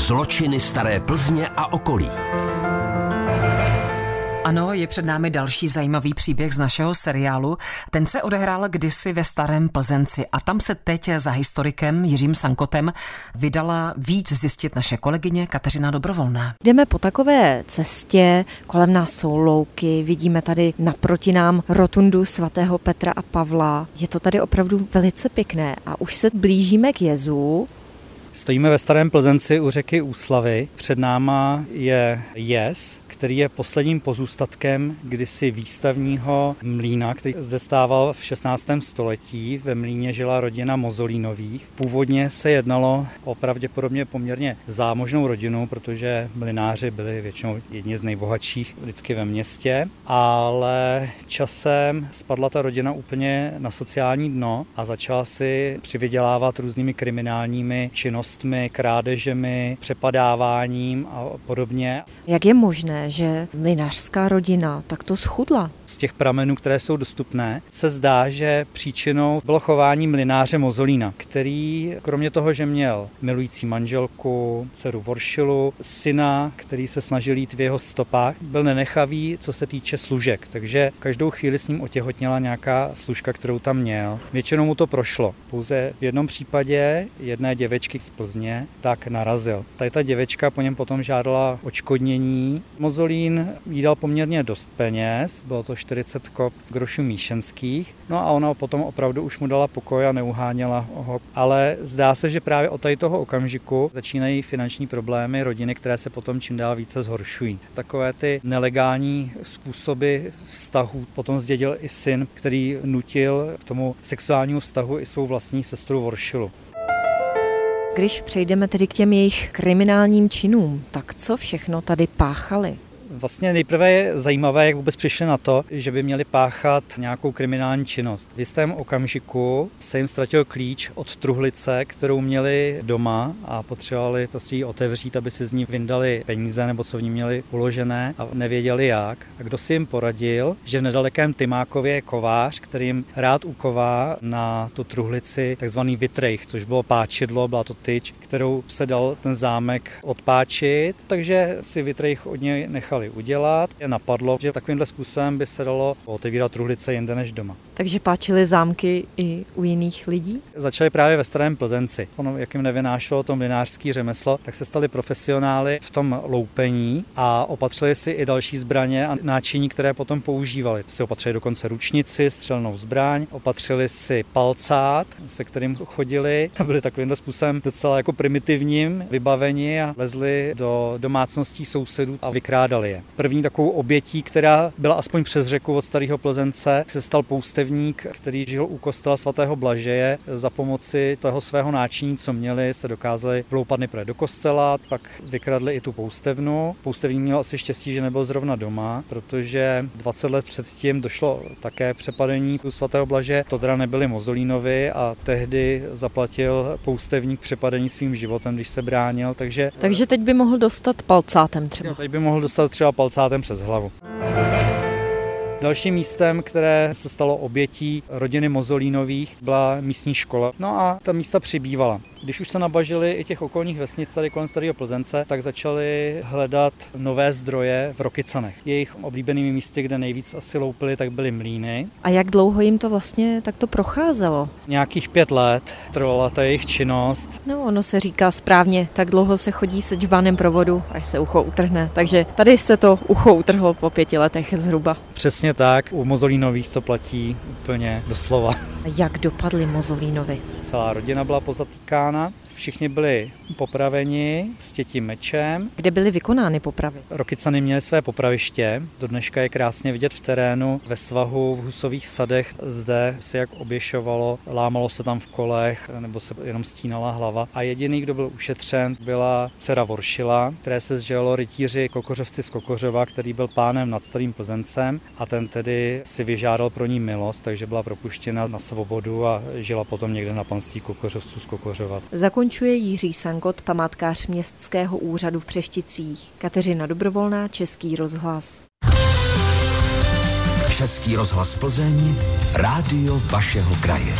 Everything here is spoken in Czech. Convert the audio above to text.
Zločiny staré Plzně a okolí. Ano, je před námi další zajímavý příběh z našeho seriálu. Ten se odehrál kdysi ve Starém Plzenci a tam se teď za historikem Jiřím Sankotem vydala víc zjistit naše kolegyně Kateřina Dobrovolná. Jdeme po takové cestě, kolem nás jsou louky, vidíme tady naproti nám rotundu svatého Petra a Pavla. Je to tady opravdu velice pěkné a už se blížíme k jezu. Stojíme ve Starém Plzenci u řeky Úslavy. Před náma je jez, který je posledním pozůstatkem kdysi výstavního mlína, který zde stával v 16. století. Ve mlíně žila rodina Mozolínových. Původně se jednalo o pravděpodobně poměrně zámožnou rodinu, protože mlináři byli většinou jedni z nejbohatších vždycky ve městě, ale časem spadla ta rodina úplně na sociální dno a začala si přivydělávat různými kriminálními činnostmi, krádežemi, přepadáváním a podobně. Jak je možné, že mlinářská rodina takto schudla? Z těch pramenů, které jsou dostupné, se zdá, že příčinou bylo chování mlináře Mozolína, který kromě toho, že měl milující manželku, dceru Voršilu, syna, který se snažil jít v jeho stopách, byl nenechavý, co se týče služek, takže každou chvíli s ním otěhotněla nějaká služka, kterou tam měl. Většinou mu to prošlo. Pouze v jednom případě jedné děvečky z Plzně tak narazil. Tady ta děvečka po něm potom žádala očkodnění. Mozolín jí dal poměrně dost peněz, bylo to 40 kop grošů míšenských, no a ona potom opravdu už mu dala pokoj a neuháněla ho. Ale zdá se, že právě od tady toho okamžiku začínají finanční problémy rodiny, které se potom čím dál více zhoršují. Takové ty nelegální způsoby vztahů potom zdědil i syn, který nutil k tomu sexuálnímu vztahu i svou vlastní sestru Voršilu. Když přejdeme tedy k těm jejich kriminálním činům, tak co všechno tady páchali? Vlastně nejprve je zajímavé, jak vůbec přišli na to, že by měli páchat nějakou kriminální činnost. V jistém okamžiku se jim ztratil klíč od truhlice, kterou měli doma a potřebovali prostě ji otevřít, aby si z ní vyndali peníze nebo co v ní měli uložené a nevěděli jak. A kdo si jim poradil, že v nedalekém Tymákově je kovář, který jim rád uková na tu truhlici takzvaný vitrejch, což bylo páčidlo, byla to tyč, kterou se dal ten zámek odpáčit, takže si vitrejch od něj nechali udělat. Je napadlo, že takovýmhle způsobem by se dalo otevírat truhlice jinde než doma. Takže páčili zámky i u jiných lidí? Začali právě ve Starém Plzenci. Ono, jak jim nevynášelo to mlinářský řemeslo, tak se stali profesionály v tom loupení a opatřili si i další zbraně a náčiní, které potom používali. Si opatřili dokonce ručnici, střelnou zbraň, opatřili si palcát, se kterým chodili. Byli takovýmhle způsobem docela jako primitivním vybaveni a lezli do domácností sousedů a vykrádali je. První takovou obětí, která byla aspoň přes řeku od Starého Plzence, se stal poustevník, který žil u kostela svatého Blažeje. Za pomoci toho svého náčiní, co měli, se dokázali vloupat nejprve do kostela, pak vykradli i tu poustevnu. Poustevník měl asi štěstí, že nebyl zrovna doma, protože 20 let předtím došlo také přepadení u svatého Blaže. To teda nebyli Mozolínovi a tehdy zaplatil poustevník přepadení svým životem, když se bránil. Takže, takže teď by mohl dostat palcátem třeba. Jo, teď by mohl dostat třeba palcátem přes hlavu. Dalším místem, které se stalo obětí rodiny Mozolínových, byla místní škola. No a ta místa přibývala. Když už se nabažili i těch okolních vesnic tady kolem Starého Plzence, tak začali hledat nové zdroje v Rokycanech. Jejich oblíbenými místy, kde nejvíc asi loupili, tak byly mlíny. A jak dlouho jim to vlastně takto procházelo? Nějakých pět let trvala ta jejich činnost. No, ono se říká správně, tak dlouho se chodí se džbánem provodu, až se ucho utrhne. Takže tady se to ucho utrhlo po pěti letech zhruba. Přesně tak, u Mozolínových to platí úplně doslova. Jak dopadly Mozolínovi? Celá rodina byla pozatýkána Všichni byli popraveni s tětím mečem. Kde byly vykonány popravy? Rokycany měly své popraviště. Do dneška je krásně vidět v terénu, ve svahu, v husových sadech. Zde se jak oběšovalo, lámalo se tam v kolech, nebo se jenom stínala hlava. A jediný, kdo byl ušetřen, byla dcera Voršila, které se zželo rytíři Kokořovci z Kokořova, který byl pánem nad Starým Plzencem a ten tedy si vyžádal pro ní milost, takže byla propuštěna na svobodu a žila potom někde na panství Kokořovců z Kokořova. Zakončuje Jiří Sankot, památkář Městského úřadu v Přešticích. Kateřina Dobrovolná, Český rozhlas. Český rozhlas Plzeň, rádio vašeho kraje.